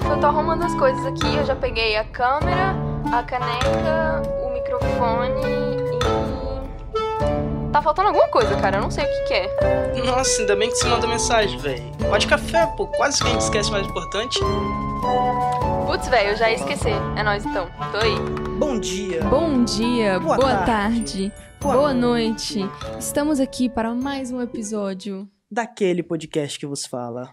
Rafa, eu tô arrumando as coisas aqui. Eu já peguei a câmera, a caneca, o microfone e. Tá faltando alguma coisa, cara. Eu não sei o que, que é. Nossa, ainda bem que você mandou mensagem, velho. Pode café, pô. Quase que a gente esquece o mais importante. Putz, velho, eu já ia esquecer. É nóis então. Tô aí. Bom dia. Bom dia, Boa boa, tarde, tarde, boa boa, noite. Estamos aqui para mais um episódio, Daquele podcast que vos fala.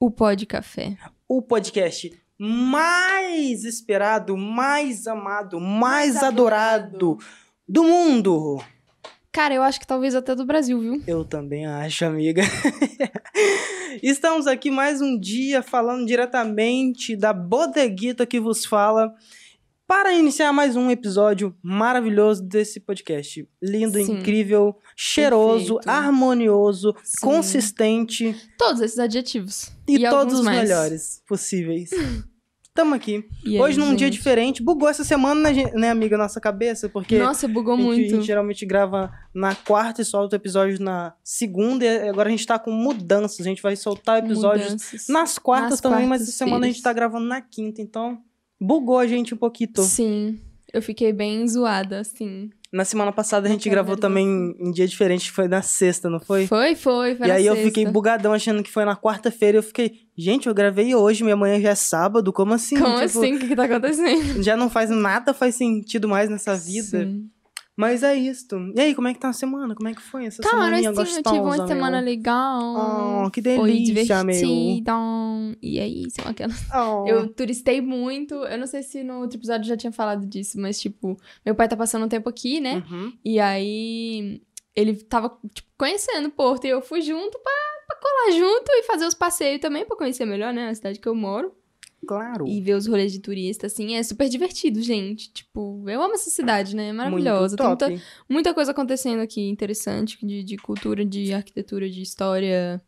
o Pod Café. O podcast mais esperado, mais amado, mais, Mais adorado. adorado. do mundo. Cara, eu acho que talvez até do Brasil, viu? Eu também acho, amiga. Estamos aqui mais um dia falando diretamente da bodeguita que vos fala para iniciar mais um episódio maravilhoso desse podcast. Lindo, Sim. incrível, cheiroso, Perfeito. harmonioso, Sim. consistente Todos esses adjetivos. e, todos alguns os mais. melhores possíveis. Tamo aqui. E Hoje aí, num dia gente? diferente. Bugou essa semana, né, né, amiga, nossa cabeça, porque Nossa, bugou a gente, a muito. gente geralmente grava na quarta e solta o episódio na segunda. E agora a gente tá com mudanças. A gente vai soltar episódios Mudanças. nas quartas Nas também, mas essa semana a gente tá gravando na quinta. Então, bugou a gente um pouquinho. Sim, eu fiquei bem zoada, assim. Na semana passada a gente gravou também em dia diferente, foi na sexta, não foi? Foi, foi, foi e aí eu sexta. fiquei bugadão achando que foi na quarta-feira. Eu fiquei, gente, eu gravei hoje, minha manhã já é sábado, como assim? Como Tipo, assim? O que, que tá acontecendo? Já não faz nada, faz sentido mais nessa vida. Sim. Mas é isto. E aí, como é que tá a semana? Como é que foi essa Cara, semaninha assim, eu gostosa, tive uma semana meu? legal. Oh, que Foi delícia, meu. E é isso, aquela. Oh. Eu turistei muito. Eu não sei se no outro episódio eu já tinha falado disso, mas, tipo, meu pai tá passando um tempo aqui, né? Uhum. E aí ele tava, tipo, conhecendo o Porto e eu fui junto pra, pra colar junto e fazer os passeios também pra conhecer melhor, né? A cidade que eu moro. Claro. E ver os rolês de turista, assim, é super divertido, gente. Tipo, eu amo essa cidade, né? É maravilhosa. Muito Tem muita, muita coisa acontecendo aqui, interessante, de, de cultura, de arquitetura, de história.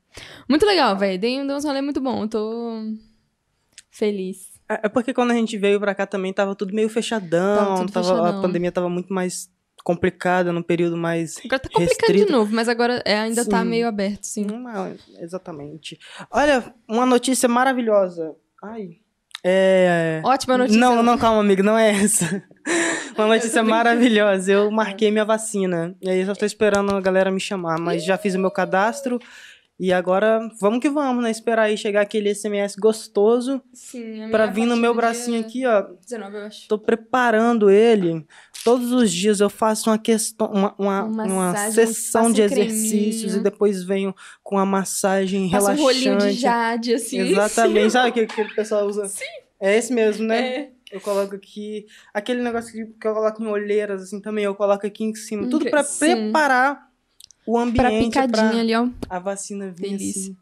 Muito legal, velho. Dei, dei uns rolê muito bom. Eu tô feliz. É é porque quando a gente veio pra cá também tava tudo meio fechadão. Tava tudo tava- A fechadão. pandemia tava muito mais complicada, num período mais. Agora tá complicando Restrito. de novo, mas agora é, ainda tá Sim. meio aberto, sim. Hum, ah, exatamente. Olha, uma notícia maravilhosa. Ai. É. Ótima notícia. Não, não, calma, amigo, não é essa. Uma notícia maravilhosa. Eu marquei minha vacina. E aí eu só tô esperando a galera me chamar. Mas já fiz o meu cadastro. E agora, vamos que vamos, né? Esperar aí chegar aquele SMS gostoso Sim, pra vir no meu bracinho aqui, ó. 19, eu acho. Tô preparando ele. Todos os dias eu faço uma questão, uma, uma, Uma sessão de um exercícios e depois venho com a massagem Passa um relaxante. rolinho de jade, assim. Exatamente. Sabe o que, o pessoal usa? Sim. É esse mesmo, né? É. Eu coloco aqui. Aquele negócio que, eu coloco em olheiras, assim, também, eu coloco aqui em cima. Um Tudo sim. preparar o ambiente pra, picadinha ali, ó. a vacina vir assim,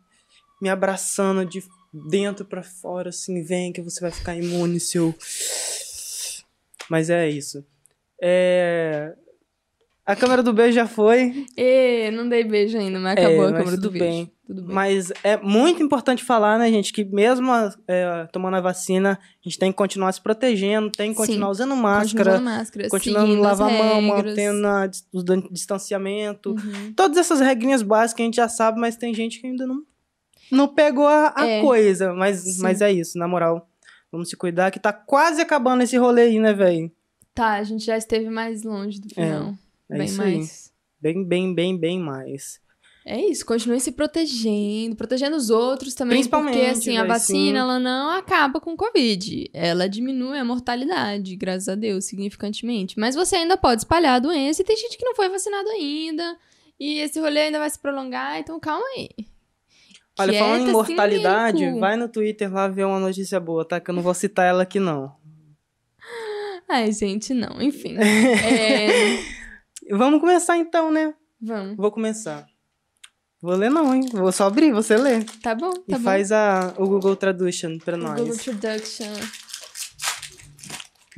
me abraçando de dentro pra fora, assim, vem que você vai ficar imune, seu. Mas é isso. É. A câmera do beijo já foi, Ê, não dei beijo ainda, mas acabou É, a mas câmera do beijo. bem. Tudo bem. mas é muito importante falar, né, gente, que mesmo é, tomando a vacina, a gente tem que continuar se protegendo, tem que continuar Sim. usando máscara, usando máscara, continuando lavar a mão, mantendo a o distanciamento. Uhum. Todas essas regrinhas básicas a gente já sabe, mas tem gente que ainda não, não pegou a, a É. coisa. Mas, Sim. mas é isso, na moral. Vamos se cuidar, que tá quase acabando esse rolê aí, né, velho? Tá, a gente já esteve mais longe do final. É bem isso aí. mais. Bem, bem, bem, bem mais. É isso, continue se protegendo, protegendo os outros também, Principalmente, porque assim, a vacina, sim. ela não acaba com o Covid, ela diminui a mortalidade, graças a Deus, significantemente, mas você ainda pode espalhar a doença e tem gente que não foi vacinado ainda, e esse rolê ainda vai se prolongar, então calma aí. Olha, Quieta, falando em mortalidade, vai no Twitter lá ver uma notícia boa, tá? Que eu não vou citar ela aqui, não. Ai, gente, não, enfim. É, Vamos começar então, né? vamos, Vou começar. Vou ler não, hein? Vou só abrir, você lê. tá bom, e tá bom. faz a, o Google Traduction pra nós. Google Traduction.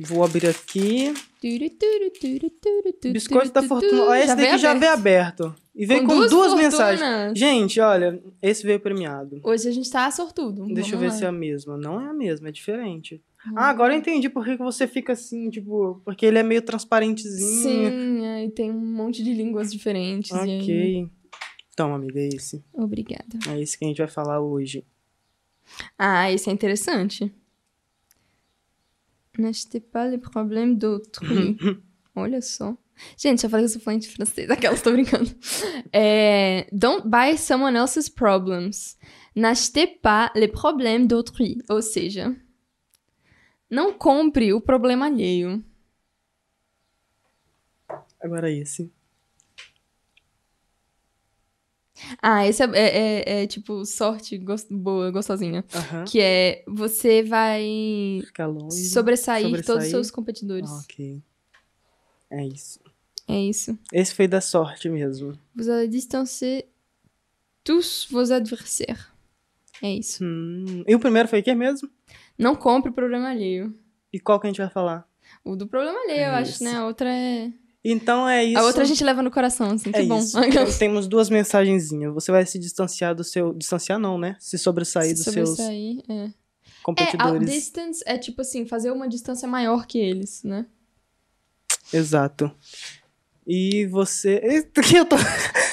Vou abrir aqui. Turu, turu, turu, turu, turu, Biscoito da Fortuna. Olha, esse daqui já veio aberto. E veio com, duas, fortunas. mensagens. Gente, olha, esse veio premiado. Hoje a gente tá sortudo. Deixa eu Vamos ver lá. se é a mesma. Não é a mesma, é diferente. Hum. Ah, agora eu entendi por que você fica assim, tipo... Porque ele é meio transparentezinho. Sim, aí tem um monte de línguas diferentes. e aí- Ok. Então, amiga, é esse. Obrigada. É esse que a gente vai falar hoje. Ah, esse é interessante. N'achetez pas les problèmes d'autrui. Olha só. Gente, já falei que eu sou fluente em francês. Aquelas, tô brincando. É, don't buy someone else's problems. N'achetez pas les problèmes d'autrui. Ou seja, não compre o problema alheio. Agora esse. Ah, esse é, é- é- é, tipo sorte gos- boa, gostosinha. Que é você vai longe. sobressair, todos os sobressair. seus competidores. Ah, ok. É isso. É isso. Esse foi da sorte mesmo. Vous allez distancer tous vos adversaires. É isso. Hum, E o primeiro foi o que mesmo? Não compre o problema alheio. E qual que a gente vai falar? O do problema alheio, eu acho, né? A outra é. Então é isso. A outra a gente leva no coração, assim, que é bom. Então, temos duas mensagenzinhas. Você vai se distanciar do seu. Distanciar não, né? Se sobressair dos Se seus sobressair, é. É, a competidores. distance é tipo assim, fazer uma distância maior que eles, né? Exato. E você. Eu tô...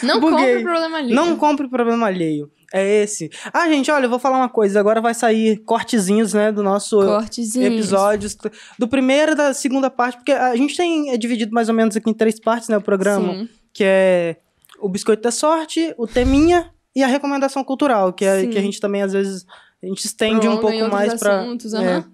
Não compre o problema alheio. Não compre problema alheio. É esse. Ah, gente, olha, eu vou falar uma coisa. Agora vai sair cortezinhos, né, do nosso Cortezinhos. episódios. Do primeiro e da segunda parte, porque a gente tem é dividido mais ou menos aqui em três partes, né, o programa. Sim. Que é o Biscoito da Sorte, o Teminha e a recomendação cultural, que, é, Sim. que a gente também, às vezes, a gente estende um Prolonga pouco mais pra. assuntos, é.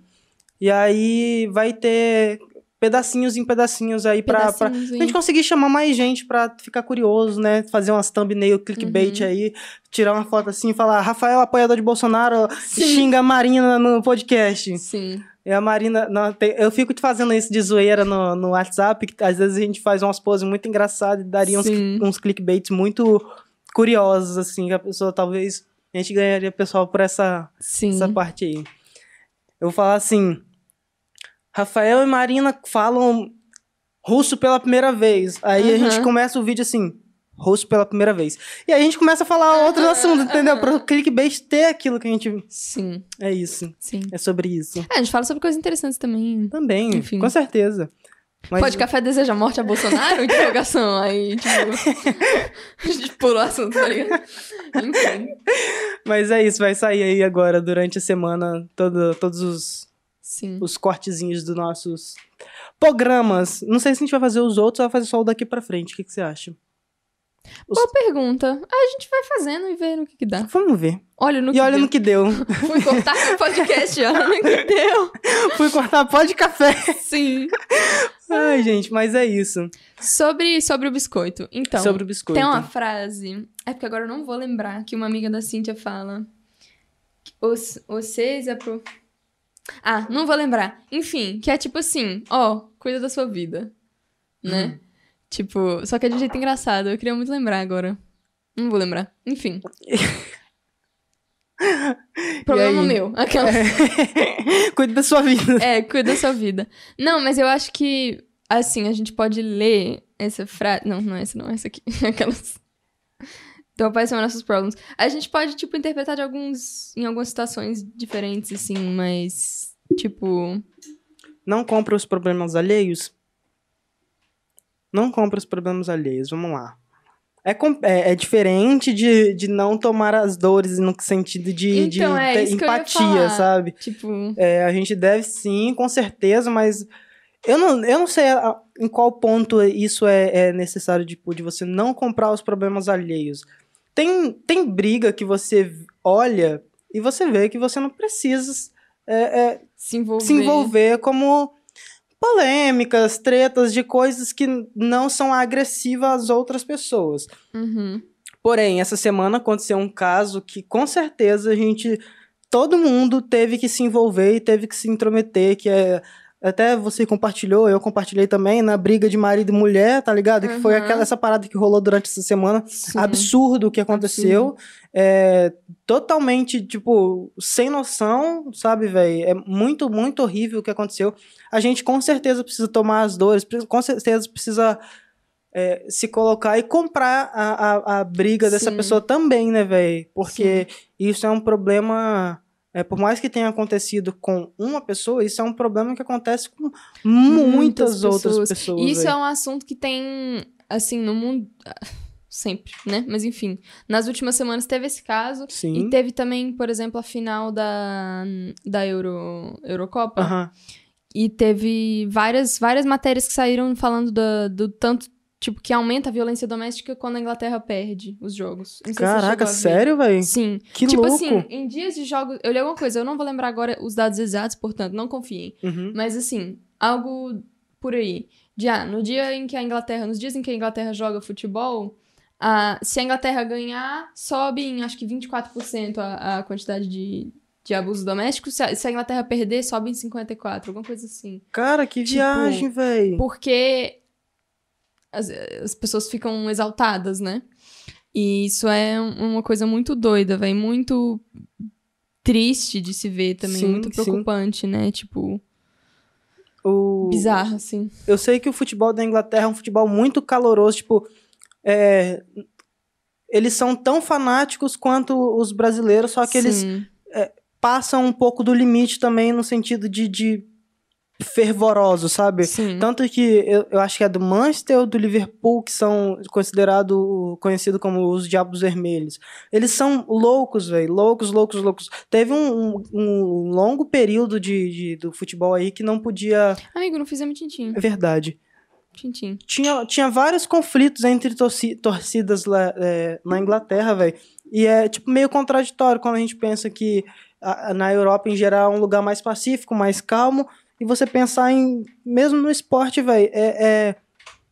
E aí vai ter pedacinhos em pedacinhos aí pra, pra, a gente conseguir chamar mais gente pra ficar curioso, né? Fazer umas thumbnail clickbait Uhum. aí, tirar uma foto assim e falar: Rafael, apoiador de Bolsonaro, Sim. xinga a Marina no podcast. Sim. E a Marina, não, tem- eu fico fazendo isso de zoeira no, no WhatsApp, que às vezes a gente faz umas poses muito engraçadas e daria uns, uns clickbaits muito curiosos, assim, que a pessoa talvez. A gente ganharia pessoal por essa, Sim. essa parte aí. Eu vou falar assim: Rafael e Marina falam russo pela primeira vez. Aí a gente começa o vídeo assim. Russo pela primeira vez. E aí a gente começa a falar outros Aham, assuntos, entendeu? Para o clickbait ter aquilo que a gente. Sim. É isso. Sim. É sobre isso. É, a gente fala sobre coisas interessantes também. Também, Enfim. com certeza. Mas- Pode café deseja morte a Bolsonaro? Interrogação. Aí, tipo. a gente pulou o assunto, tá ligado? Enfim. Mas é isso, vai sair aí agora, durante a semana, todo, todos os, Sim. os cortezinhos dos nossos programas. Não sei se a gente vai fazer os outros ou vai fazer só o daqui pra frente. O que, que você acha? Os- Boa pergunta. A gente vai fazendo e vendo o que, que dá. Vamos ver. Olha no e que olha deu. no que deu. Fui cortar podcast, olha no que deu. Fui cortar pó de café. Sim. Ai, gente, mas é isso. Sobre, sobre o biscoito. Então, Sobre o biscoito. tem uma frase. É porque agora eu não vou lembrar que uma amiga da Cíntia fala. Os, vocês é pro. Ah, não vou lembrar. Enfim, que é tipo assim, ó, cuida da sua vida. Né? Uhum. Tipo, só que é de um jeito engraçado. Eu queria muito lembrar agora. Não vou lembrar. Enfim. Problema meu. Aquela. Cuide da sua vida. É, cuida da sua vida. Não, mas eu acho que, assim, a gente pode ler essa frase. Não, não é essa, não, é essa aqui. Aquelas. Então, aparecem nossos problemas. A gente pode, tipo, interpretar de alguns. em algumas situações diferentes, assim, mas. Tipo. Não compra os problemas alheios. Não compra os problemas alheios. Vamos lá. É, é, é diferente de, de não tomar as dores no sentido de, de Então, é eu ia empatia, sabe? Tipo. É, a gente deve sim, com certeza, mas eu não, eu não sei a- em qual ponto isso é, é necessário, tipo, de você não comprar os problemas alheios. Tem, tem briga que você olha e você vê que você não precisa é, é, Se envolver. se envolver como polêmicas, tretas de coisas que não são agressivas às outras pessoas. Uhum. Porém, essa semana aconteceu um caso que com certeza a gente. Todo mundo teve que se envolver e teve que se intrometer, que é. Até você compartilhou, eu compartilhei também, na briga de marido e mulher, tá ligado? Que foi Uhum. aquela, essa parada que rolou durante essa semana. Sim. Absurdo o que aconteceu. É, totalmente, tipo, sem noção, sabe, velho? É muito, muito horrível o que aconteceu. A gente com certeza precisa tomar as dores, com certeza precisa é, se colocar e comprar a, a, a briga dessa Sim. pessoa também, né, velho? Porque isso é um problema. É, por mais que tenha acontecido com uma pessoa, isso é um problema que acontece com muitas, outras pessoas. Isso véi. é um assunto que tem, assim, no mundo. Sempre, né? Mas enfim. Nas últimas semanas teve esse caso. Sim. E teve também, por exemplo, a final da, da Euro, Eurocopa. Aham. e teve várias, várias matérias que saíram falando do, do tanto, tipo, que aumenta a violência doméstica quando a Inglaterra perde os jogos. Caraca, sério, velho? Sim. Que tipo louco. assim, em dias de jogos. Eu li alguma coisa, eu não vou lembrar agora os dados exatos, portanto, não confiem. Uhum. Mas assim, algo por aí. De, ah, no dia em que a Inglaterra, nos dias em que a Inglaterra joga futebol, ah, se a Inglaterra ganhar, sobe em acho que 24% a, a quantidade de, de abuso doméstico. Se a, se a Inglaterra perder, sobe em 54%, alguma coisa assim. Cara, que Tipo, viagem, velho. Porque as, as pessoas ficam exaltadas, né? E isso é um- uma coisa muito doida, velho. Muito triste de se ver também. Sim, muito sim. preocupante, né? Tipo, O... bizarro, assim. Eu sei que o futebol da Inglaterra é um futebol muito caloroso, tipo, é, eles são tão fanáticos quanto os brasileiros, só que eles Sim. passam um pouco do limite também no sentido de, de fervoroso, sabe? Sim. Tanto que eu, eu acho que é do Manchester ou do Liverpool, que são considerados conhecidos como os Diabos Vermelhos. Eles são loucos, velho. Loucos, loucos, loucos. Teve um, um- um longo período de, de- do futebol aí que não podia. Amigo, não fizemos tintim. É verdade. Tintim. Tinha, tinha vários conflitos entre torci- torcidas lá, é, na Inglaterra, velho. E é tipo meio contraditório quando a gente pensa que a- na Europa, em geral, é um lugar mais pacífico, mais calmo. E você pensar em, mesmo no esporte, velho, é, é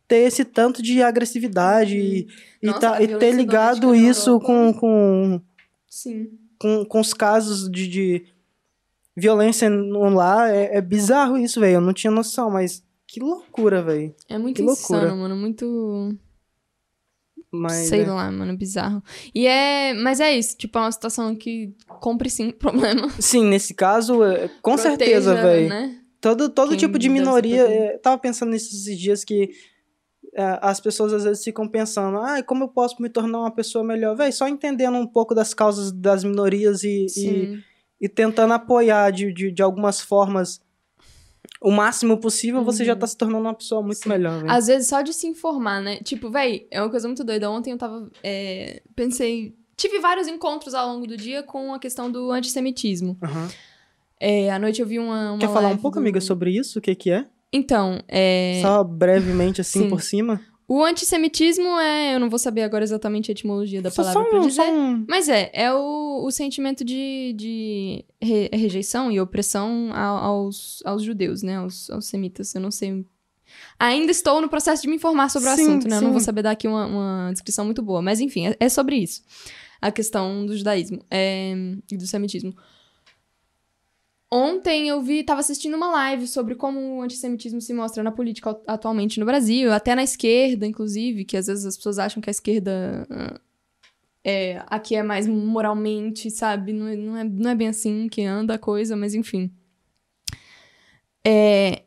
ter esse tanto de agressividade e, e Nossa, tá- a e ter ligado isso com, com, Sim. com, com os casos de, de violência no lá. É, é bizarro isso, velho. Eu não tinha noção, mas que loucura, velho. É muito Que loucura. insano, mano. Muito. Mas, sei é. lá, mano, bizarro. E é. Mas é isso, tipo, é uma situação que compre sim problema. Sim, nesse caso, é, com Proteja, certeza, velho. Né? Todo, todo Quem tipo de minoria. é, tava pensando nesses dias que é, as pessoas às vezes ficam pensando, ah, como eu posso me tornar uma pessoa melhor? Velho, só entendendo um pouco das causas das minorias e, e, e tentando apoiar de, de, de algumas formas o máximo possível, você já tá se tornando uma pessoa muito Uhum. Sim. melhor. Às vezes só de se informar, né? Tipo, véi, é uma coisa muito doida. Ontem eu tava. é, pensei. Tive vários encontros ao longo do dia com a questão do antissemitismo. Aham. É, à noite eu vi uma. uma Quer falar um pouco, do- amiga, sobre isso? O que que é? Então, é. Só brevemente, assim, Sim. por cima. O antissemitismo é. Eu não vou saber agora exatamente a etimologia da Só, palavra só um, dizer. um- Mas é, é o, o sentimento de, de re- rejeição e opressão aos, aos judeus, né? Aos, aos semitas. Eu não sei. Ainda estou no processo de me informar sobre o Sim, assunto, né? Eu não vou saber dar aqui uma, uma descrição muito boa. Mas enfim, é, é sobre isso. A questão do judaísmo é, e do semitismo. Ontem eu vi, tava assistindo uma live sobre como o antissemitismo se mostra na política atu- atualmente no Brasil, até na esquerda, inclusive, que às vezes as pessoas acham que a esquerda ah, é, aqui é mais moralmente, sabe? Não é, não, é, não é bem assim que anda a coisa, mas enfim. É,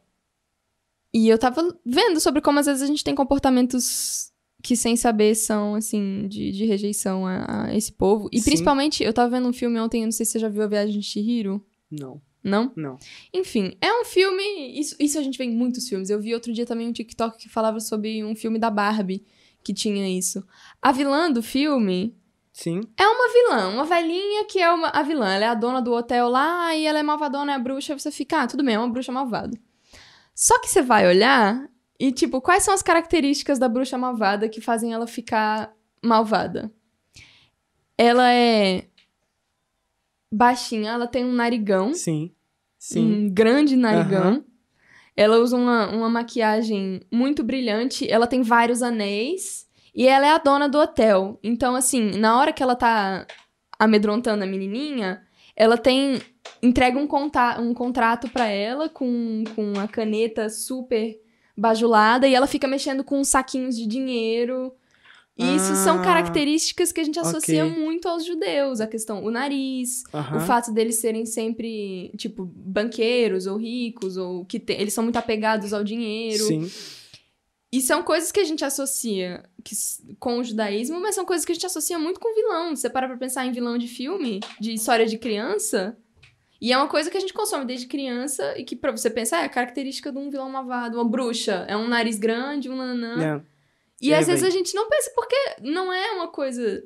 e eu tava vendo sobre como às vezes a gente tem comportamentos que sem saber são, assim, de, de rejeição a, a esse povo. E Sim. principalmente, eu tava vendo um filme ontem, eu não sei se você já viu A Viagem de Chihiro. Não, Não? não. Enfim, é um filme. Isso, isso a gente vê em muitos filmes. Eu vi outro dia também um TikTok que falava sobre um filme da Barbie que tinha isso. A vilã do filme Sim. é uma vilã, uma velhinha que é uma, a vilã. Ela é a dona do hotel lá e ela é malvadona, é a bruxa. Você fica, ah, tudo bem, é uma bruxa malvada. Só que você vai olhar e, tipo, quais são as características da bruxa malvada que fazem ela ficar malvada? Ela é baixinha, ela tem um narigão Sim. Sim. um grande narigão. Aham. Ela usa uma, uma maquiagem muito brilhante. Ela tem vários anéis. E ela é a dona do hotel. Então, assim, na hora que ela tá amedrontando a menininha, ela tem. entrega um, conta, um contrato pra ela com, com a caneta super bajulada. E ela fica mexendo com saquinhos de dinheiro. E isso são Ah, características que a gente associa ok. muito aos judeus. A questão, o nariz, o fato deles serem sempre, tipo, banqueiros ou ricos, ou que te- eles são muito apegados ao dinheiro. Sim. E são coisas que a gente associa que com o judaísmo, mas são coisas que a gente associa muito com vilão. Você para pra pensar em vilão de filme, de história de criança, e é uma coisa que a gente consome desde criança e que pra você pensar é a característica de um vilão malvado, uma bruxa. É um nariz grande, um nanã. É. E É, às vezes a gente não pensa porque não é uma coisa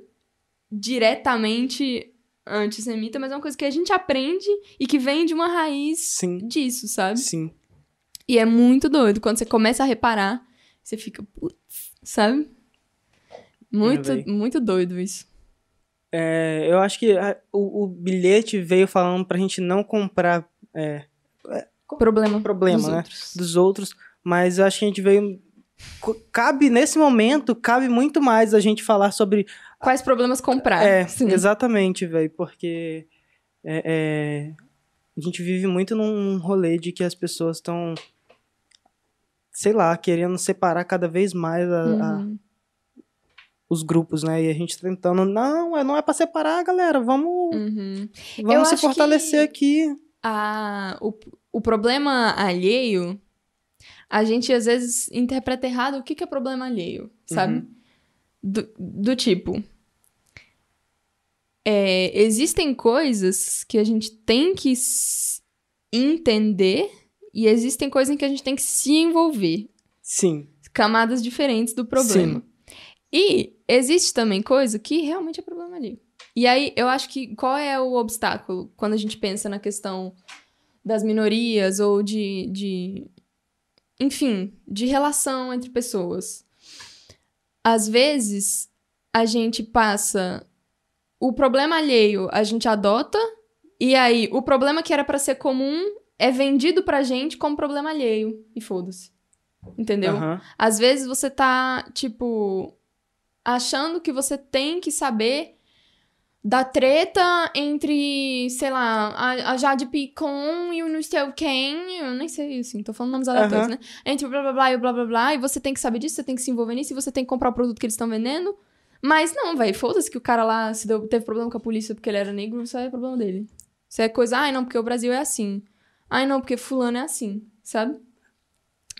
diretamente antissemita, mas é uma coisa que a gente aprende e que vem de uma raiz Sim. disso, sabe? Sim. E é muito doido. Quando você começa a reparar, você fica, putz, sabe? Muito, muito doido isso. É, eu acho que a- o, o bilhete veio falando pra gente não comprar é, Problema. Problema, dos né? outros. dos outros, mas eu acho que a gente veio. Cabe, nesse momento, cabe muito mais a gente falar sobre. Quais problemas comprar? é, Sim. exatamente, velho, porque é, é, a gente vive muito num rolê de que as pessoas estão, sei lá, querendo separar cada vez mais a- a- Uhum. os grupos, né? E a gente tentando, não, é- não é pra separar, galera, vamos, Uhum. vamos se acho fortalecer aqui. a, o, o problema alheio, a gente às vezes interpreta errado o que, que é problema alheio, sabe? Uhum. Do, do tipo. é, existem coisas que a gente tem que entender e existem coisas em que a gente tem que se envolver. Sim, Camadas diferentes do problema. E existe também coisa que realmente é problema alheio. E aí, eu acho que qual é o obstáculo quando a gente pensa na questão das minorias ou de, de enfim, de relação entre pessoas? Às vezes, a gente passa o problema alheio, a gente adota, e aí o problema que era pra ser comum é vendido pra gente como problema alheio. E foda-se. Entendeu? aham, Às vezes você tá, tipo, achando que você tem que saber da treta entre, sei lá, a, a Jade Picon e o não sei quem, eu nem sei assim, tô falando nomes aleatórios, Aham. né? Entre o blá blá blá e o blá blá blá, e você tem que saber disso, você tem que se envolver nisso, e você tem que comprar o produto que eles estão vendendo. Mas não, velho, foda-se que o cara lá se deu, teve problema com a polícia porque ele era negro, isso aí é problema dele. Isso é coisa, ai não, porque o Brasil é assim. Ai não, porque fulano é assim, sabe?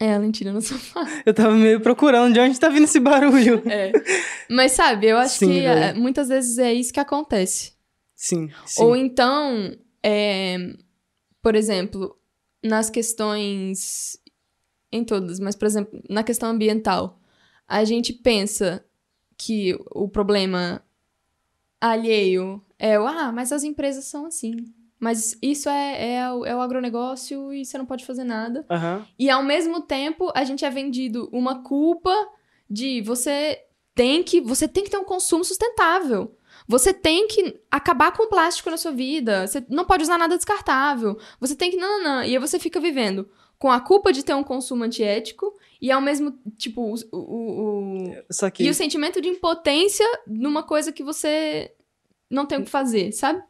É, a lentilha no sofá. Eu tava meio procurando de onde tá vindo esse barulho. É. Mas sabe, eu acho Sim, que é, muitas vezes é isso que acontece. Sim, sim. Ou então, é, por exemplo, nas questões. Em todas, mas, por exemplo, na questão ambiental, a gente pensa que o problema alheio é o, ah, mas as empresas são assim. Mas isso é, é, o, é o agronegócio e você não pode fazer nada. Aham. E ao mesmo tempo, a gente é vendido uma culpa de você tem que, você tem que ter um consumo sustentável. Você tem que acabar com o plástico na sua vida. Você não pode usar nada descartável. Você tem que não, não, não. E aí você fica vivendo com a culpa de ter um consumo antiético e ao mesmo tipo o, o, o- e o sentimento de impotência numa coisa que você não tem o que fazer, sabe?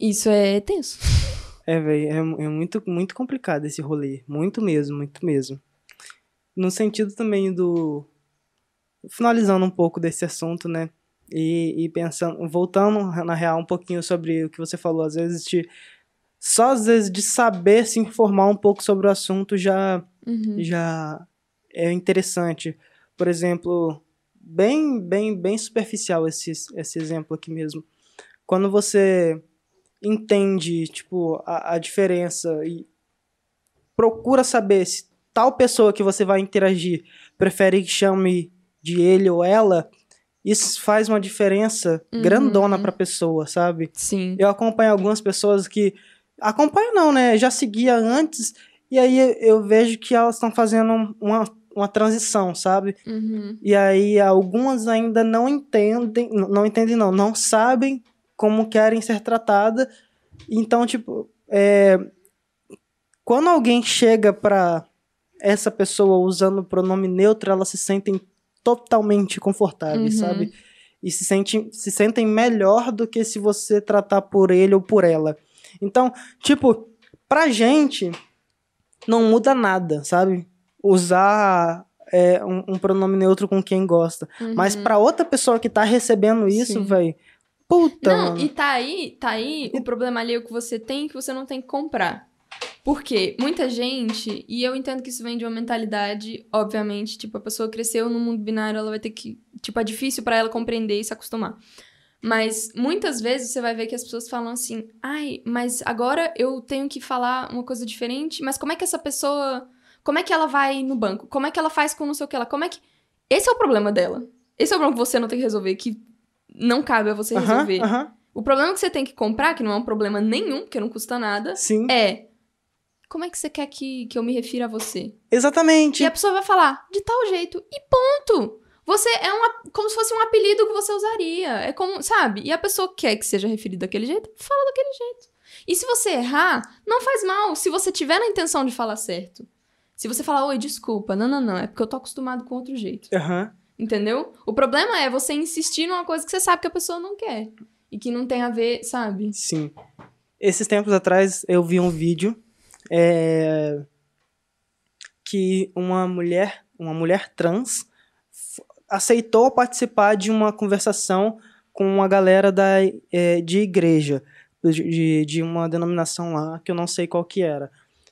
Isso é tenso. É, velho, é, é muito, muito complicado esse rolê. Muito mesmo, muito mesmo. No sentido também do. Finalizando um pouco desse assunto, né? E, e pensando, voltando na real um pouquinho sobre o que você falou, às vezes de. Só às vezes de saber se informar um pouco sobre o assunto já Uhum. já é interessante. Por exemplo, bem, bem, bem superficial esse, esse exemplo aqui mesmo. Quando você entende, tipo, a, a diferença e procura saber se tal pessoa que você vai interagir prefere que chame de ele ou ela, isso faz uma diferença Uhum. grandona pra pessoa, sabe? Sim. Eu acompanho algumas pessoas que. Acompanho não, né? Já seguia antes. E aí eu vejo que elas estão fazendo uma, uma transição, sabe? Uhum. E aí algumas ainda não entendem. Não entendem, não. Não sabem como querem ser tratadas. Então, tipo. é, quando alguém chega pra essa pessoa usando o pronome neutro, elas se sentem totalmente confortáveis, Uhum. sabe? E se, sente, se sentem melhor do que se você tratar por ele ou por ela. Então, tipo, pra gente, não muda nada, sabe? Usar é, um, um pronome neutro com quem gosta. Mas Uhum. pra outra pessoa que tá recebendo isso, velho. Puta, Não, mano. e tá aí, tá aí o problema alheio que você tem que você não tem que comprar. Porque muita gente, e eu entendo que isso vem de uma mentalidade, obviamente, tipo, a pessoa cresceu no mundo binário, ela vai ter que. Tipo, é difícil pra ela compreender e se acostumar. Mas muitas vezes você vai ver que as pessoas falam assim: ai, mas agora eu tenho que falar uma coisa diferente, mas como é que essa pessoa. Como é que ela vai no banco? Como é que ela faz com não sei o que ela? Como é que. Esse é o problema dela. Esse é o problema que você não tem que resolver, que não cabe a você resolver. aham. O problema que você tem que comprar, que não é um problema nenhum, porque não custa nada, Sim. é como é que você quer que, que eu me refira a você? Exatamente. E a pessoa vai falar, de tal jeito, e ponto. Você é um, como se fosse um apelido que você usaria. É como, sabe? E a pessoa quer que seja referido daquele jeito, fala daquele jeito. E se você errar, não faz mal. Se você tiver na intenção de falar certo. Se você falar, oi, desculpa, não, não, não, é porque eu tô acostumado com outro jeito. Aham. Entendeu? O problema é você insistir numa coisa que você sabe que a pessoa não quer. E que não tem a ver, sabe? Sim. Esses tempos atrás eu vi um vídeo é, que uma mulher, uma mulher trans aceitou participar de uma conversação com uma galera da, é, de igreja, de, de uma denominação lá, que eu não sei qual que era.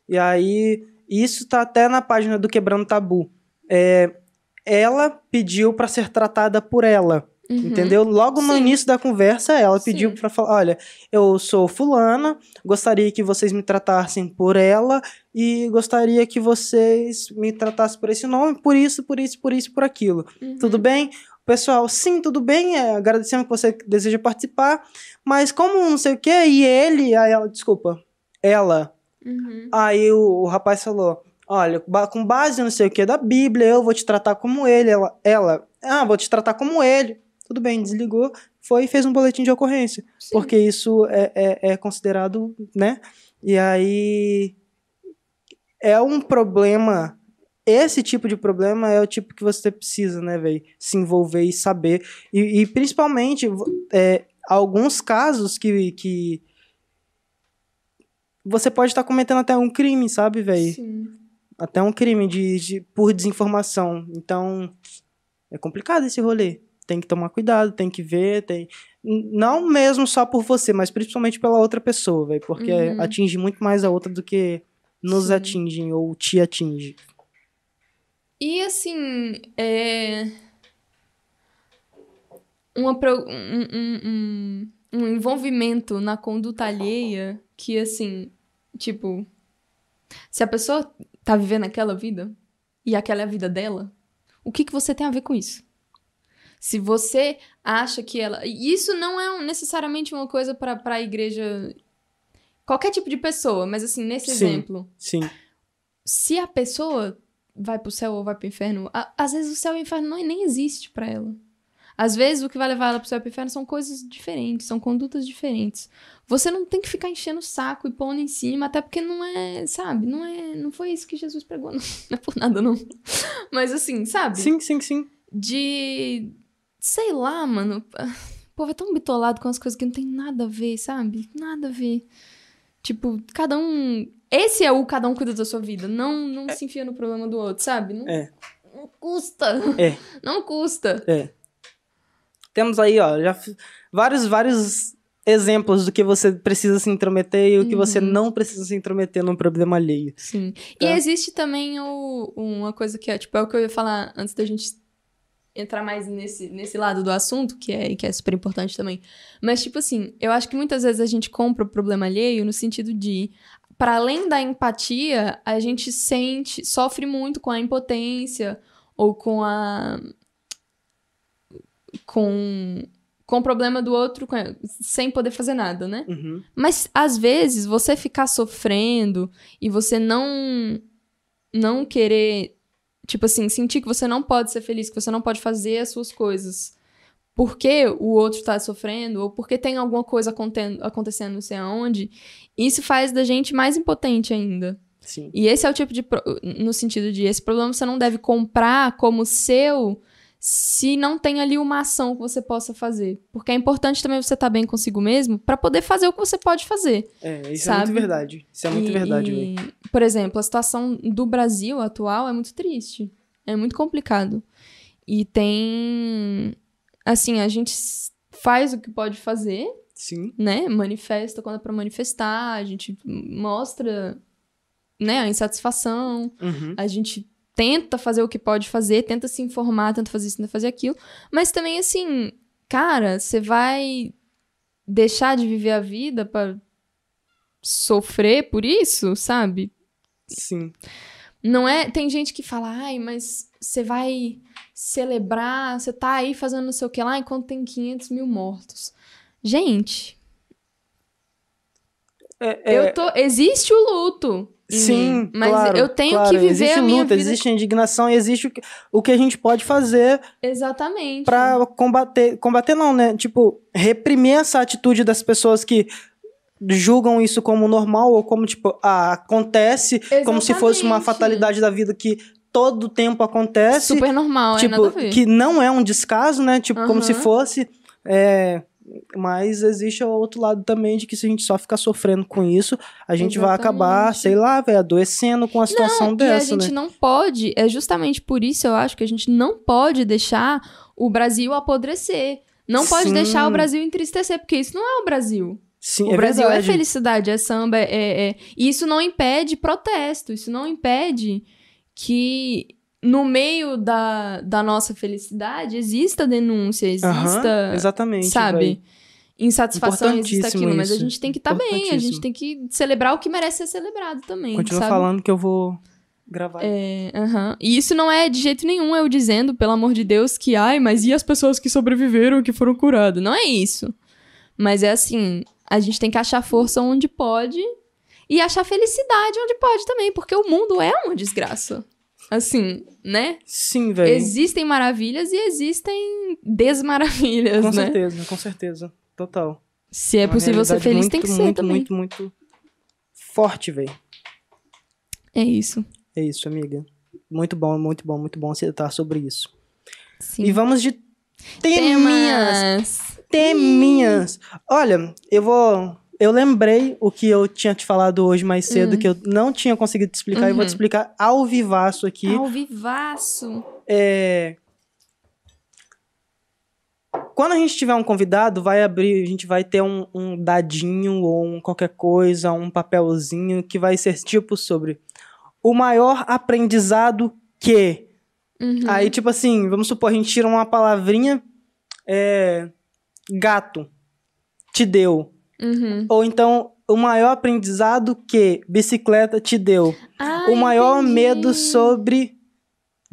E aí, isso tá até na página do Quebrando Tabu. É, ela pediu para ser tratada por ela. Uhum. Entendeu? Logo no Sim. início da conversa, ela pediu Sim. pra falar: olha, eu sou fulana, gostaria que vocês me tratassem por ela e gostaria que vocês me tratassem por esse nome, por isso, por isso, por isso, por aquilo. Uhum. Tudo bem? Pessoal, sim, tudo bem, é, agradecendo que você deseja participar, mas como não sei o que, e ele, aí ela, desculpa, ela, Uhum. Aí o, o rapaz falou: Olha, com base não sei o que da Bíblia, eu vou te tratar como ele. Ela, ela, ah, vou te tratar como ele. Tudo bem, desligou, foi e fez um boletim de ocorrência. Sim. Porque isso é, é, é considerado, né? E aí. É um problema. Esse tipo de problema é o tipo que você precisa, né, velho? Se envolver e saber. E, e principalmente, é, alguns casos que. que você pode estar cometendo até um crime, sabe, velho? Até um crime de, de- por desinformação. Então, é complicado esse rolê. Tem que tomar cuidado, tem que ver, tem. Não mesmo só por você, mas principalmente pela outra pessoa, velho. Porque Uhum. atinge muito mais a outra do que nos Sim. atinge ou te atinge. E assim, é. Uma, pro- um, um, um, um envolvimento na conduta alheia que, assim, tipo. Se a pessoa tá vivendo aquela vida e aquela é a vida dela, o que, que você tem a ver com isso? Se você acha que ela. e Isso não é necessariamente uma coisa pra pra igreja. Qualquer tipo de pessoa, mas assim, nesse Sim. exemplo Sim. se a pessoa vai pro céu ou vai pro inferno, a- às vezes o céu e o inferno não, nem existe pra ela. Às vezes o que vai levar ela pro céu e pro inferno são coisas diferentes, são condutas diferentes. Você não tem que ficar enchendo o saco e pondo em cima, até porque não é, sabe, não é, não foi isso que Jesus pregou, não, não é por nada não. Mas assim, sabe? Sim, sim, sim. De sei lá, mano, o povo é tão bitolado com as coisas que não tem nada a ver, sabe? Nada a ver. Tipo, cada um. Esse é o cada um cuida da sua vida. Não, não se enfia no problema do outro, sabe? Não, É. não custa. É. Não custa. Temos aí, ó, já vários, vários exemplos do que você precisa se intrometer e o que você Uhum. não precisa se intrometer num problema alheio. Sim. Tá. E existe também o, uma coisa que é, tipo, é o que eu ia falar antes da gente entrar mais nesse, nesse lado do assunto, que é, que é super importante também. Mas, tipo assim, eu acho que muitas vezes a gente compra o problema alheio no sentido de, para além da empatia, a gente sente, sofre muito com a impotência ou com a. com. com o problema do outro sem poder fazer nada, né? Uhum. Mas às vezes você ficar sofrendo e você não não querer, tipo assim, sentir que você não pode ser feliz, que você não pode fazer as suas coisas porque o outro tá sofrendo ou porque tem alguma coisa aconte- acontecendo não sei aonde, isso faz da gente mais impotente ainda. Sim. E esse é o tipo de. No sentido de esse problema você não deve comprar como seu se não tem ali uma ação que você possa fazer. Porque é importante também você estar bem consigo mesmo pra poder fazer o que você pode fazer. É, isso é Sabe? muito verdade. Isso é muito E- verdade, e. Por exemplo, a situação do Brasil atual é muito triste. É muito complicado. E tem. Assim, a gente faz o que pode fazer, Sim. né? Manifesta quando é pra manifestar, a gente mostra, né, a insatisfação, Uhum. a gente tenta fazer o que pode fazer, tenta se informar, tenta fazer isso, tenta fazer aquilo, mas também assim, cara, você vai deixar de viver a vida pra sofrer por isso, sabe? Sim. Não é. Tem gente que fala, ai, mas você vai celebrar, você tá aí fazendo não sei o que lá enquanto tem 500 mil mortos. Gente, É, é, Eu tô. Existe o luto. Sim, mas claro, eu tenho claro. que viver existe a minha luta, vida. existe indignação e existe o que, a gente pode fazer Exatamente. pra combater, combater não, né? Tipo, reprimir essa atitude das pessoas que julgam isso como normal ou como tipo, ah, acontece, como se fosse uma Exatamente. fatalidade da vida que todo tempo acontece, Super normal, é tipo, ver. que não é um descaso, né? Tipo, como se fosse é, mas existe o outro lado também de que se a gente só ficar sofrendo com isso, a gente vai acabar, Exatamente. sei lá, velho, adoecendo com a situação não, dessa, e a gente né? não pode, é justamente por isso eu acho que a gente não pode deixar o Brasil apodrecer. Não pode Sim. deixar o Brasil entristecer, porque isso não é o Brasil. Sim, o é Brasil verdade. é felicidade, é samba, é, é- E isso não impede protesto, isso não impede que no meio da, da nossa felicidade exista denúncia, exista, exatamente, sabe? véi. Insatisfação, exista Importantíssimo aquilo, mas a isso. gente tem que estar bem, a gente tem que celebrar o que merece ser celebrado também, Continua sabe? falando que eu vou gravar. É, aham. E isso não é de jeito nenhum eu dizendo, pelo amor de Deus, que ai, mas e as pessoas que sobreviveram, que foram curadas? Não é isso. Mas é assim, a gente tem que achar força onde pode e achar felicidade onde pode também, porque o mundo é uma desgraça. Assim, né? Sim, velho. Existem maravilhas e existem desmaravilhas, Com né? certeza, com certeza. Total. Se é Uma possível ser feliz, muito, tem que ser muito, também. Muito, muito, forte, velho. É isso. É isso, amiga. Muito bom, muito bom, muito bom citar sobre isso. Sim. E vamos de teminhas. Temas. Teminhas. Olha, eu vou. Eu lembrei o que eu tinha te falado hoje mais cedo, Hum. que eu não tinha conseguido te explicar, e vou Uhum. te explicar ao vivaço aqui. Ao vivaço. É... Quando a gente tiver um convidado, vai abrir, a gente vai ter um, um dadinho ou um qualquer coisa, um papelzinho que vai ser tipo sobre o maior aprendizado que. Uhum. Aí, tipo assim, vamos supor, a gente tira uma palavrinha, é, gato, te deu. Uhum. Ou então, o maior aprendizado que bicicleta te deu. Ah, o maior entendi. medo sobre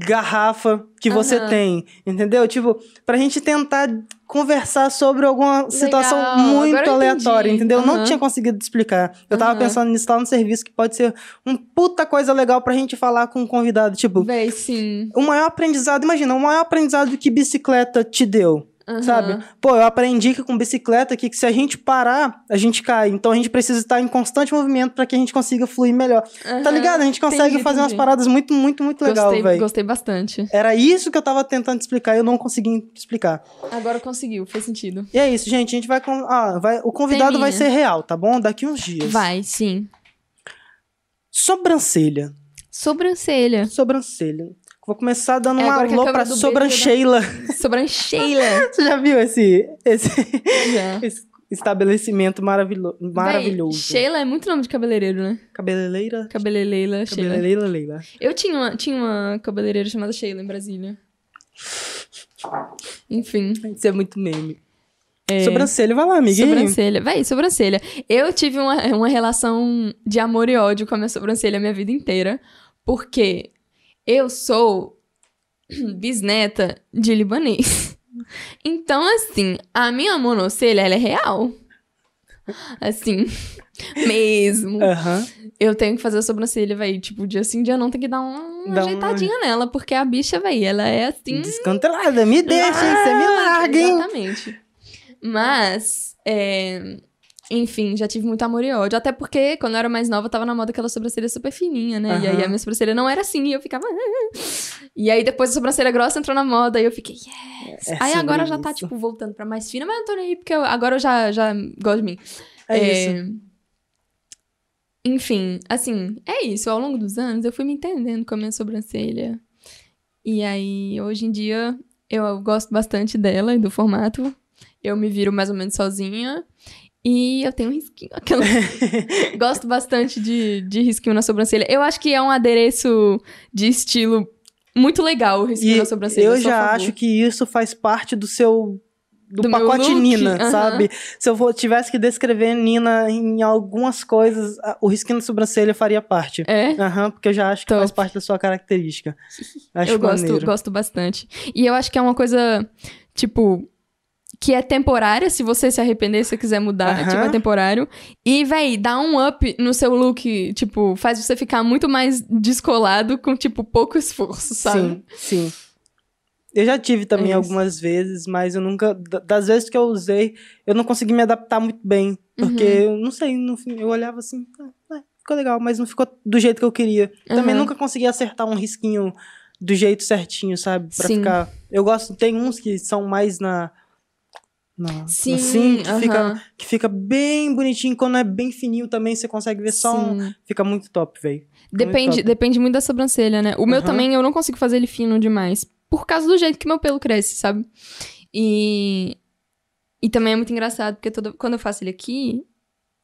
garrafa que você Aham. tem, entendeu? Tipo, pra gente tentar conversar sobre alguma situação Legal, muito aleatória, entendeu? Eu Não tinha conseguido explicar. Eu tava pensando nisso lá no serviço, que pode ser um puta coisa legal pra gente falar com um convidado. Tipo, Véi, sim. o maior aprendizado, imagina, o maior aprendizado que bicicleta te deu. Aham. Sabe? Pô, eu aprendi que com bicicleta que, que se a gente parar, a gente cai. Então a gente precisa estar em constante movimento pra que a gente consiga fluir melhor. Tá Aham. ligado? A gente consegue Entendi, fazer umas entendi. paradas muito, muito, muito legal, gostei, velho. gostei bastante. Era isso que eu tava tentando explicar e eu não consegui explicar. Agora conseguiu, fez sentido. E é isso, gente. A gente vai. con- Ah, vai... O convidado Teminha. vai ser real, tá bom? Daqui uns dias. Vai, sim. Sobrancelha. Sobrancelha. Sobrancelha. Vou começar dando É, que a alô pra sobrancheila. Sobrancheila. Você já viu esse, esse, Já. esse estabelecimento maravilo... maravilhoso? Véi, Sheila é muito nome de cabeleireiro, né? Cabeleireira. Cabeleireira, Sheila. Cabeleireira Leila. Eu tinha uma, tinha uma cabeleireira chamada Sheila em Brasília. Enfim. Isso é muito meme. Sobrancelha, vai lá, amiguinho. Sobrancelha. Véi, sobrancelha. Eu tive uma, uma relação de amor e ódio com a minha sobrancelha a minha vida inteira. Porque eu sou bisneta de libanês. Então, assim, a minha monocelha, ela é real. Assim, mesmo. Aham. Eu tenho que fazer a sobrancelha, véi. Tipo, dia sim, dia não, tem que dar uma, uma Dá uma- ajeitadinha nela. Porque a bicha, véi, ela é assim... Descantelada. Me deixa, hein? Você me larga, hein? Exatamente. Mas, é, enfim, já tive muito amor e ódio. Até porque, quando eu era mais nova, tava na moda aquela sobrancelha super fininha, né? E aí a minha sobrancelha não era assim, e eu ficava... E aí depois a sobrancelha grossa entrou na moda, e eu fiquei, yes! É aí agora já tá, tipo, voltando pra mais fina, mas eu não tô nem aí, porque eu- agora eu já, já gosto de mim. É, isso. Enfim, assim, é isso. Ao longo dos anos, eu fui me entendendo com a minha sobrancelha. E aí, hoje em dia, eu gosto bastante dela e do formato. Eu me viro mais ou menos sozinha. E eu tenho um risquinho. Aquela... gosto bastante de, de risquinho na sobrancelha. Eu acho que é um adereço de estilo muito legal, o risquinho E na sobrancelha. eu já acho que isso faz parte do seu. Do, Do pacote Nina, aham. sabe? Se eu for- tivesse que descrever Nina em algumas coisas, o risquinho da sobrancelha faria parte. É. Aham, porque eu já acho que Top. faz parte da sua característica. Acho eu gosto, maneiro. gosto bastante. E eu acho que é uma coisa, tipo, que é temporária, se você se arrepender, se você quiser mudar, Aham. tipo, é temporário. E, véi, dá um up no seu look, tipo, faz você ficar muito mais descolado com, tipo, pouco esforço, sabe? Sim, sim. Eu já tive também É algumas vezes, mas eu nunca. da- Das vezes que eu usei, eu não consegui me adaptar muito bem. Porque, Uhum. eu não sei, no fim, eu olhava assim, ah, é, ficou legal, mas não ficou do jeito que eu queria. Também Uhum. nunca consegui acertar um risquinho do jeito certinho, sabe? Pra Sim. ficar. Eu gosto, tem uns que são mais na. Na Sim, assim, que, aham. fica, que fica bem bonitinho. Quando é bem fininho também, você consegue ver só um. Sim. Fica muito top, velho. Depende, depende muito da sobrancelha, né? O meu Aham. também, eu não consigo fazer ele fino demais. Por causa do jeito que meu pelo cresce, sabe? E. E também é muito engraçado, porque toda, quando eu faço ele aqui,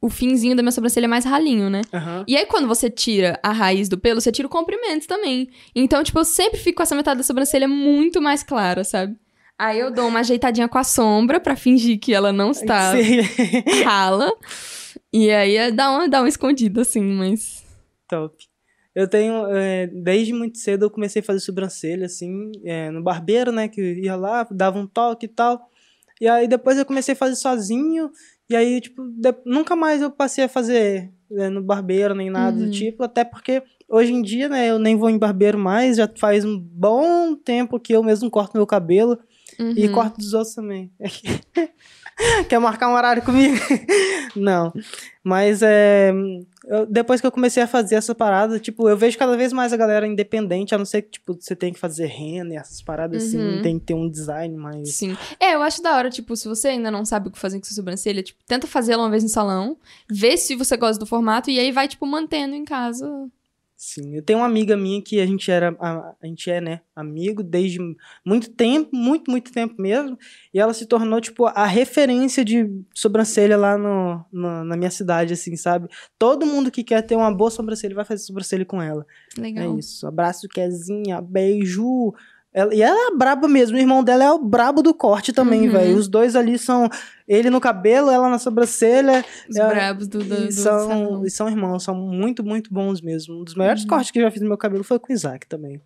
o finzinho da minha sobrancelha é mais ralinho, né? E aí, quando você tira a raiz do pelo, você tira o comprimento também. Então, tipo, eu sempre fico com essa metade da sobrancelha muito mais clara, sabe? Aí eu dou uma ajeitadinha com a sombra pra fingir que ela não está Sim. rala. E aí é- dá uma, dá uma escondida, assim, mas. Top. Eu tenho, é, desde muito cedo eu comecei a fazer sobrancelha, assim, é, no barbeiro, né, que ia lá, dava um toque e tal. E aí depois eu comecei a fazer sozinho, e aí, tipo, de- nunca mais eu passei a fazer é, no barbeiro, nem nada Uhum. do tipo, até porque hoje em dia, né, eu nem vou em barbeiro mais, já faz um bom tempo que eu mesmo corto meu cabelo, e Uhum. corto dos outros também. Quer marcar um horário comigo? Não. Mas é. eu- depois que eu comecei a fazer essa parada, tipo, eu vejo cada vez mais a galera independente, a não ser que, tipo, você tem que fazer renda e essas paradas Uhum. assim, tem que ter um design mais. Sim. É, eu acho da hora, tipo, se você ainda não sabe o que fazer com sua sobrancelha, tipo, tenta fazê-la uma vez no salão, vê se você gosta do formato e aí vai, tipo, mantendo em casa. Sim. Eu tenho uma amiga minha que a gente era. A, a gente é, né? Amigo desde muito tempo, muito, muito tempo mesmo. E ela se tornou, tipo, a referência de sobrancelha lá no, no- na minha cidade, assim, sabe? Todo mundo que quer ter uma boa sobrancelha vai fazer sobrancelha com ela. Legal. É isso. Abraço, Kezinha. Beijo. Ela- e ela é braba mesmo. O irmão dela é o brabo do corte também, Uhum. velho. Os dois ali são. Ele no cabelo, ela na sobrancelha. Os brabos do, do, e, do são, salão. e são irmãos. São muito, muito bons mesmo. Um dos melhores Uhum. cortes que eu já fiz no meu cabelo foi com o Isaac também.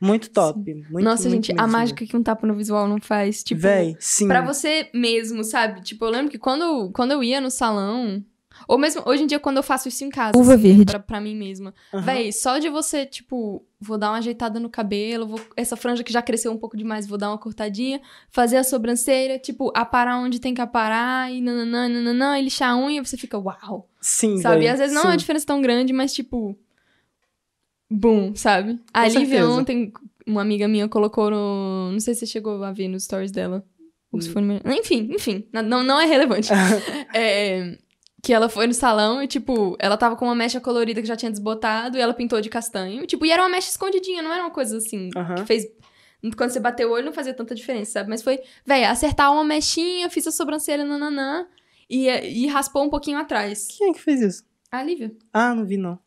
Muito top. Muito, Nossa, muito gente, a mesmo. mágica que um tapa no visual não faz, tipo... Véi, sim. Pra você mesmo, sabe? Tipo, eu lembro que quando, quando eu ia no salão... Ou mesmo hoje em dia, quando eu faço isso em casa. Uva assim, verde. Pra, pra mim mesma. Aham. Véi, só de você, tipo, vou dar uma ajeitada no cabelo, vou, essa franja que já cresceu um pouco demais, vou dar uma cortadinha, fazer a sobrancelha, tipo, aparar onde tem que aparar, e nananã, nananã, e lixar a unha, você fica, uau, Sim, sabe? véi, E às vezes não é sim. uma diferença tão grande, mas tipo, boom, sabe? A Com Lívia certeza. ontem, uma amiga minha colocou no, não sei se você chegou a ver nos stories dela, Hum. enfim, enfim, não, não é relevante. É, que ela foi no salão e, tipo, ela tava com uma mecha colorida que já tinha desbotado e ela pintou de castanho. Tipo, e era uma mecha escondidinha, não era uma coisa assim que fez. Quando você bateu o olho não fazia tanta diferença, sabe? Mas foi, véi, acertar uma mechinha, fiz a sobrancelha, nananã, e, e raspou um pouquinho atrás. Quem é que fez isso? A Lívia. Ah, não vi não.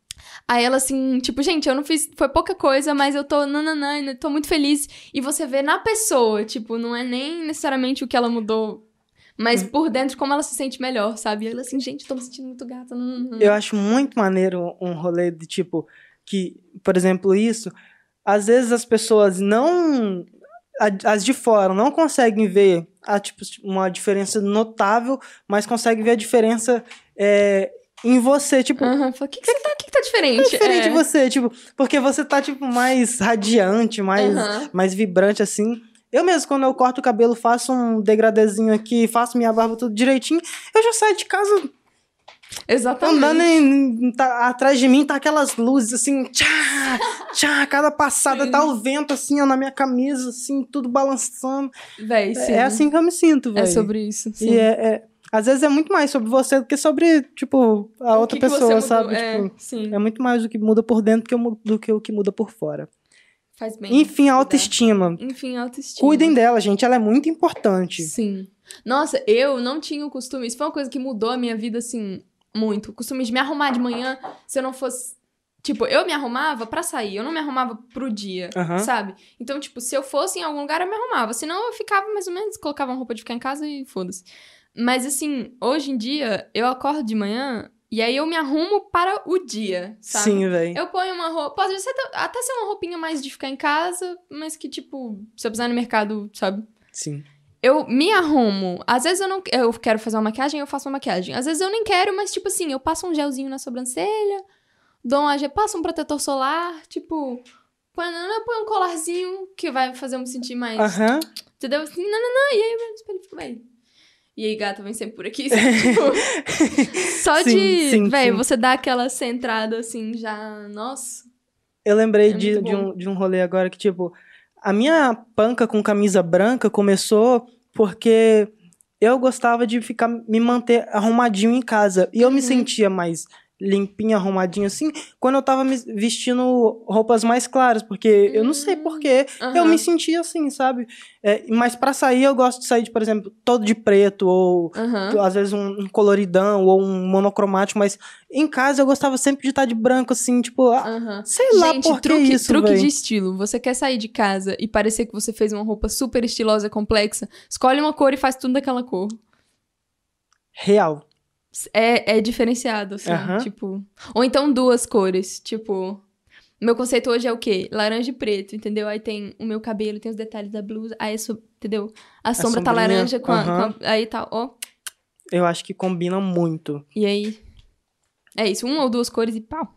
Aí ela assim, tipo, gente, eu não fiz. Foi pouca coisa, mas eu tô nananã, tô muito feliz. E você vê na pessoa, tipo, não é nem necessariamente o que ela mudou. Mas por dentro, como ela se sente melhor, sabe? E ela assim, gente, tô me sentindo muito gata. nananã. Eu acho muito maneiro um rolê de tipo que, por exemplo, isso, às vezes as pessoas não as de fora não conseguem ver a, tipo, uma diferença notável, mas conseguem ver a diferença é, em você, tipo, fala, o que, que, você tá, que, que tá diferente? diferente É. de você, tipo, porque você tá tipo mais radiante, mais mais vibrante assim. Eu mesmo, quando eu corto o cabelo, faço um degradezinho aqui, faço minha barba tudo direitinho, eu já saio de casa Exatamente. Andando em- tá- atrás de mim, tá aquelas luzes assim, tchá, tchá, cada passada Sim. tá o vento assim, ó, na minha camisa, assim, tudo balançando. Véi, sim. É assim que eu me sinto, velho. É sobre isso, sim. E é, é- às vezes é muito mais sobre você do que sobre, tipo, a O outra pessoa, sabe? É, Tipo, sim. é muito mais o que muda por dentro que do que o que muda por fora. Faz bem. Enfim, autoestima. Enfim, autoestima. Cuidem dela, gente, ela é muito importante. Sim. Nossa, eu não tinha o costume. Isso foi uma coisa que mudou a minha vida, assim, muito. O costume de me arrumar de manhã, se eu não fosse. Tipo, eu me arrumava pra sair, eu não me arrumava pro dia, Aham. sabe? Então, tipo, se eu fosse em algum lugar, eu me arrumava. Senão, eu ficava mais ou menos, colocava uma roupa de ficar em casa e foda-se. Mas, assim, hoje em dia, eu acordo de manhã e aí eu me arrumo para o dia, sabe? Sim, velho. Eu ponho uma roupa. Pode ser até- até ser uma roupinha mais de ficar em casa, mas que, tipo, se eu precisar no mercado, sabe? Sim. eu me arrumo. Às vezes eu não eu quero fazer uma maquiagem, eu faço uma maquiagem. Às vezes eu nem quero, mas tipo assim, eu passo um gelzinho na sobrancelha, dou uma, passo um protetor solar, tipo, põe, põe um colarzinho que vai fazer eu me sentir mais, Aham. entendeu? Assim, não, não, não, e aí o espelho fica bem. E aí, gata, vem sempre por aqui, tipo, só Sim, de, velho, você dá aquela centrada assim, já, nossa. Eu lembrei É de, de, um, de um rolê agora que, tipo, a minha panca com camisa branca começou porque eu gostava de ficar me manter arrumadinho em casa. E eu me Uhum. sentia mais limpinho, arrumadinho assim, quando eu tava me vestindo roupas mais claras, porque eu não sei porquê, eu Aham. me sentia assim, sabe? É, mas pra sair eu gosto de sair, de, por exemplo, todo de preto ou Aham. às vezes um, um coloridão ou um monocromático, mas em casa eu gostava sempre de estar de branco assim, tipo, Aham. sei lá Gente, por que truque, isso, truque de estilo. Você quer sair de casa e parecer que você fez uma roupa super estilosa, complexa? Escolhe uma cor e faz tudo daquela cor. Real. É, é diferenciado, assim, tipo... Ou então duas cores, tipo... Meu conceito hoje é o quê? Laranja e preto, entendeu? Aí tem o meu cabelo, tem os detalhes da blusa, aí, so- entendeu? A sombra tá laranja com a, com a- Aí tá, ó. Eu acho que combina muito, E aí... É isso, uma ou duas cores e pau.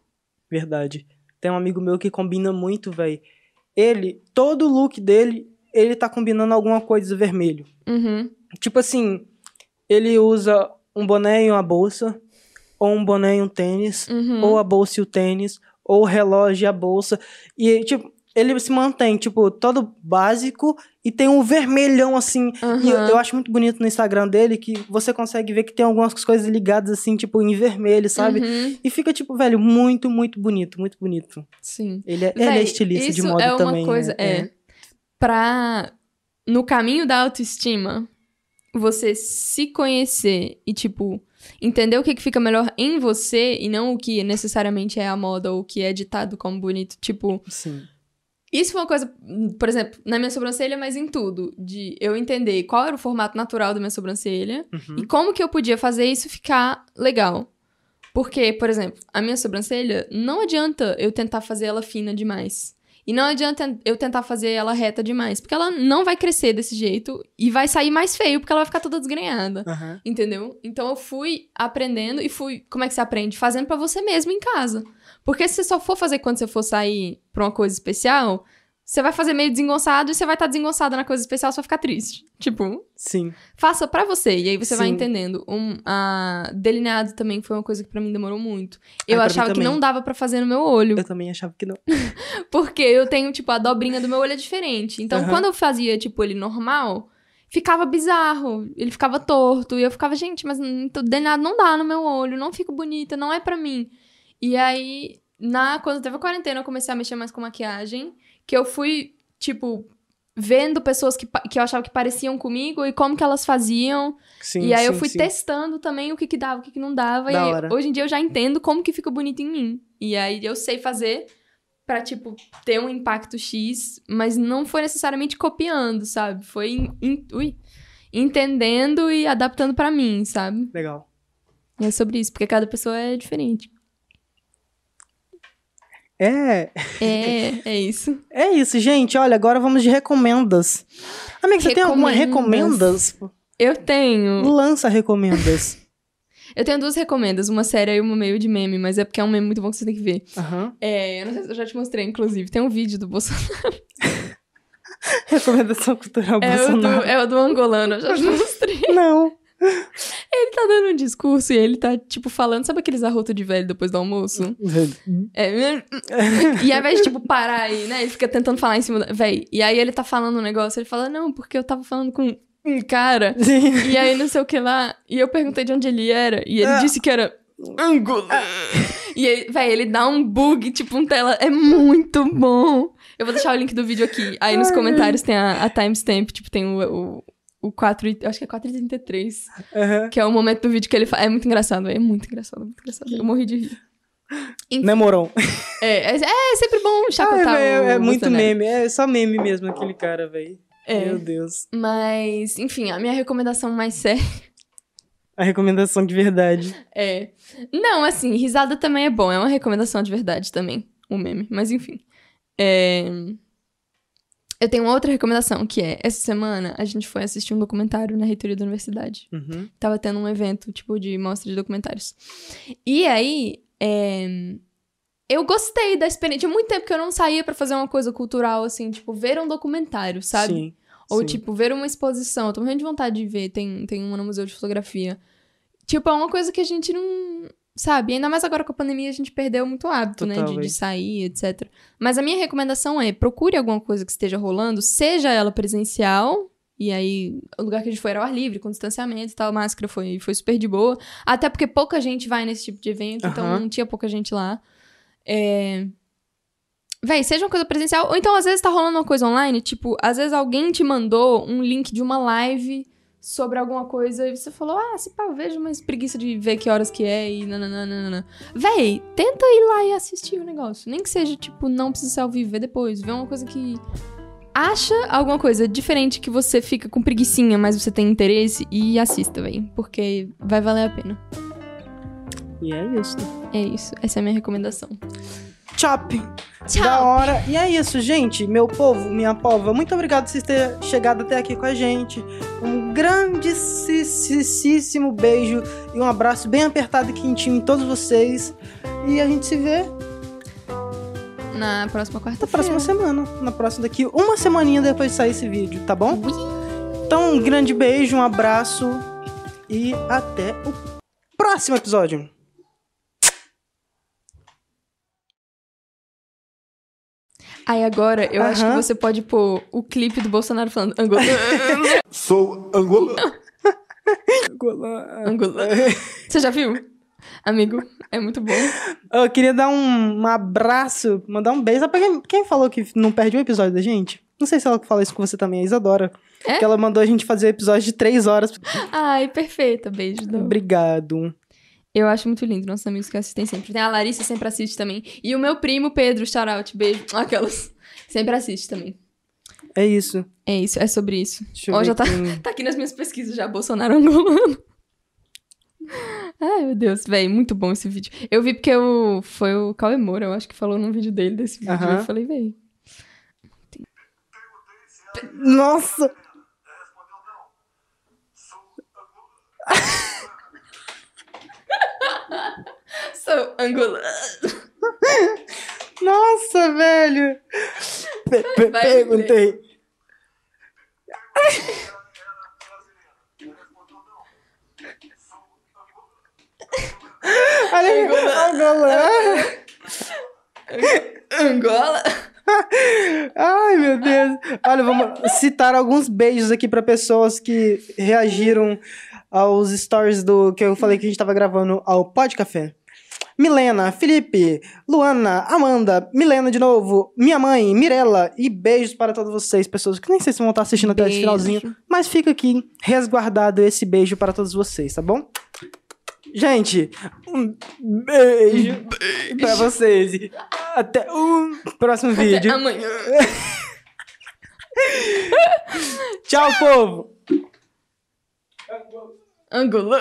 verdade. Tem um amigo meu que combina muito, velho. Ele, todo look dele, ele tá combinando alguma coisa vermelho. Uhum. Tipo assim, ele usa um boné e uma bolsa, ou um boné e um tênis, Uhum. ou a bolsa e o tênis, ou o relógio e a bolsa. E, tipo, ele se mantém, tipo, todo básico e tem um vermelhão, assim. E eu, Aham. eu acho muito bonito no Instagram dele que você consegue ver que tem algumas coisas ligadas, assim, tipo, em vermelho, sabe? Uhum. E fica, tipo, velho, muito, muito bonito, muito bonito. Sim. Ele é, ele é Véi, estilista de moda é uma também. coisa, é. é. Pra. No caminho da autoestima, você se conhecer e, tipo, entender o que, que fica melhor em você e não o que necessariamente é a moda ou o que é ditado como bonito. Tipo, Sim. isso foi uma coisa, por exemplo, na minha sobrancelha, mas em tudo. De eu entender qual era o formato natural da minha sobrancelha Uhum. e como que eu podia fazer isso ficar legal. Porque, por exemplo, a minha sobrancelha, não adianta eu tentar fazer ela fina demais. E não adianta eu tentar fazer ela reta demais. Porque ela não vai crescer desse jeito e vai sair mais feio, porque ela vai ficar toda desgrenhada. Aham. Entendeu? Então eu fui aprendendo e fui. Como é que você aprende? Fazendo pra você mesmo em casa. Porque se você só for fazer quando você for sair pra uma coisa especial, você vai fazer meio desengonçado e você vai estar desengonçada na coisa especial, você vai ficar triste. Tipo, Sim. faça pra você. E aí você vai Sim. entendendo. Um, a delineado também foi uma coisa que pra mim demorou muito. Eu achava que não dava pra fazer no meu olho. Eu também achava que não. Porque eu tenho, tipo, a dobrinha do meu olho é diferente. Então, Aham. quando eu fazia, tipo, ele normal, ficava bizarro. Ele ficava torto. E eu ficava, gente, mas delineado não dá no meu olho. Não fico bonita, não é pra mim. E aí, na, quando teve a quarentena, eu comecei a mexer mais com maquiagem. Que eu fui, tipo, vendo pessoas que, que eu achava que pareciam comigo e como que elas faziam. Sim, e aí eu sim, fui sim. testando também o que que dava, o que que não dava. Da e aí, hoje em dia eu já entendo como que fica bonito em mim. E aí eu sei fazer pra, tipo, ter um impacto X, mas não foi necessariamente copiando, sabe? Foi em- em- ui, entendendo e adaptando pra mim, sabe? Legal. E é sobre isso, porque cada pessoa é diferente. É, É, é isso. é isso, gente. Olha, agora vamos de recomendas. Amiga, você tem alguma Recomendas. Eu tenho. Lança recomendas. Eu tenho duas recomendas, uma séria e uma meio de meme, mas é porque é um meme muito bom que você tem que ver. Aham. É, eu não sei se eu já te mostrei, inclusive. Tem um vídeo do Bolsonaro. Recomendação cultural É o, do, Bolsonaro. é o do angolano, eu já te mostrei. Não. Ele tá dando um discurso e ele tá, tipo, falando, sabe aqueles arrotos de velho depois do almoço? É, e ao invés de, tipo, parar aí, né? Ele fica tentando falar em cima da. Véi, e aí ele tá falando um negócio, ele fala, não, porque eu tava falando com um cara, Sim. e aí não sei o que lá. E eu perguntei de onde ele era, e ele Ah. disse que era. Angola. E aí, véi, ele dá um bug, tipo, um tela. É muito bom. Eu vou deixar o link do vídeo aqui. Aí nos Ai. comentários tem a, a timestamp, tipo, tem o. o o 4, e- acho que é 4,33. Aham. Que é o momento do vídeo que ele fala. É muito engraçado, é muito engraçado, muito engraçado. Eu morri de rir. Namorou. É, é, é sempre bom Ah, chacotar é, o é muito meme. É só meme mesmo aquele cara, velho. É. Meu Deus. Mas, enfim, a minha recomendação mais séria A recomendação de verdade. é. Não, assim, risada também é bom. É uma recomendação de verdade também. O meme. Mas, enfim. É. Eu tenho outra recomendação, que é, essa semana a gente foi assistir um documentário na reitoria da universidade. Uhum. Tava tendo um evento, tipo, de mostra de documentários. E aí, é, eu gostei da experiência. Tinha muito tempo que eu não saía pra fazer uma coisa cultural, assim, tipo, ver um documentário, sabe? Sim. Ou, sim. tipo, ver uma exposição. Eu tô morrendo de vontade de ver. Tem, tem uma no Museu de Fotografia. Tipo, é uma coisa que a gente não. Sabe? Ainda mais agora com a pandemia, a gente perdeu muito hábito, né? De, de sair, etc. Mas a minha recomendação é: procure alguma coisa que esteja rolando, seja ela presencial. E aí, o lugar que a gente foi era ao ar livre, com distanciamento e tal, máscara foi, foi super de boa. Até porque pouca gente vai nesse tipo de evento, então Aham. não tinha pouca gente lá. É... Véi, seja uma coisa presencial, ou então às vezes tá rolando uma coisa online, tipo, às vezes alguém te mandou um link de uma live sobre alguma coisa e você falou, ah, se pá, eu vejo, mas preguiça de ver que horas que é e nananana. Véi, tenta ir lá e assistir o negócio. Nem que seja, tipo, não precisa ser ao vivo, vê depois, vê uma coisa que. Acha alguma coisa diferente que você fica com preguiçinha, mas você tem interesse e assista, véi. Porque vai valer a pena. E é isso. É isso. Essa é a minha recomendação. Chop! Da hora. E é isso, gente. Meu povo, minha pova, muito obrigado por vocês terem chegado até aqui com a gente. Um grandíssimo beijo e um abraço bem apertado e quentinho em todos vocês. E a gente se vê Na próxima na quarta-feira. próxima semana. Na próxima daqui, uma semaninha depois de sair esse vídeo, tá bom? Então, um grande beijo, um abraço e até o próximo episódio. Aí agora, eu acho que você pode pôr o clipe do Bolsonaro falando Angola. Sou angolano. Angola. Você já viu? Amigo, é muito bom. Eu queria dar um, um abraço, mandar um beijo. Pra quem, quem falou que não perde um episódio da gente? Não sei se ela fala isso com você também, a Isadora. É? Que ela mandou a gente fazer episódio de três horas. Ai, perfeita. Beijo. Dom. Obrigado. Eu acho muito lindo nossos amigos que assistem sempre. Tem a Larissa sempre assiste também. E o meu primo Pedro, shout beijo. Aquelas. Sempre assiste também. É isso. É isso, é sobre isso. Deixa Ó, já tá, quem- tá aqui nas minhas pesquisas já, Bolsonaro angolano. Ai, meu Deus, velho, muito bom esse vídeo. Eu vi porque o, foi o Cauê Moura, eu acho que falou num vídeo dele desse vídeo. Aham. Eu falei, velho. Nossa! Sou angolano. Nossa, velho! Pe- pe- perguntei. Olha aí, Angola. Angola? Ai, meu Deus. Olha, vamos citar alguns beijos aqui pra pessoas que reagiram aos stories do que eu falei que a gente tava gravando ao Pod Café. Milena, Felipe, Luana, Amanda, Milena de novo, minha mãe, Mirella e beijos para todos vocês, pessoas que nem sei se vão estar assistindo até esse Beijo. finalzinho, mas fica aqui resguardado esse beijo para todos vocês, tá bom? Gente, um beijo pra vocês. e Até o próximo vídeo. Até amanhã. Tchau, povo! Angola.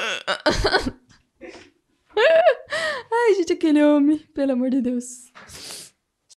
Ai, gente, aquele homem, pelo amor de Deus.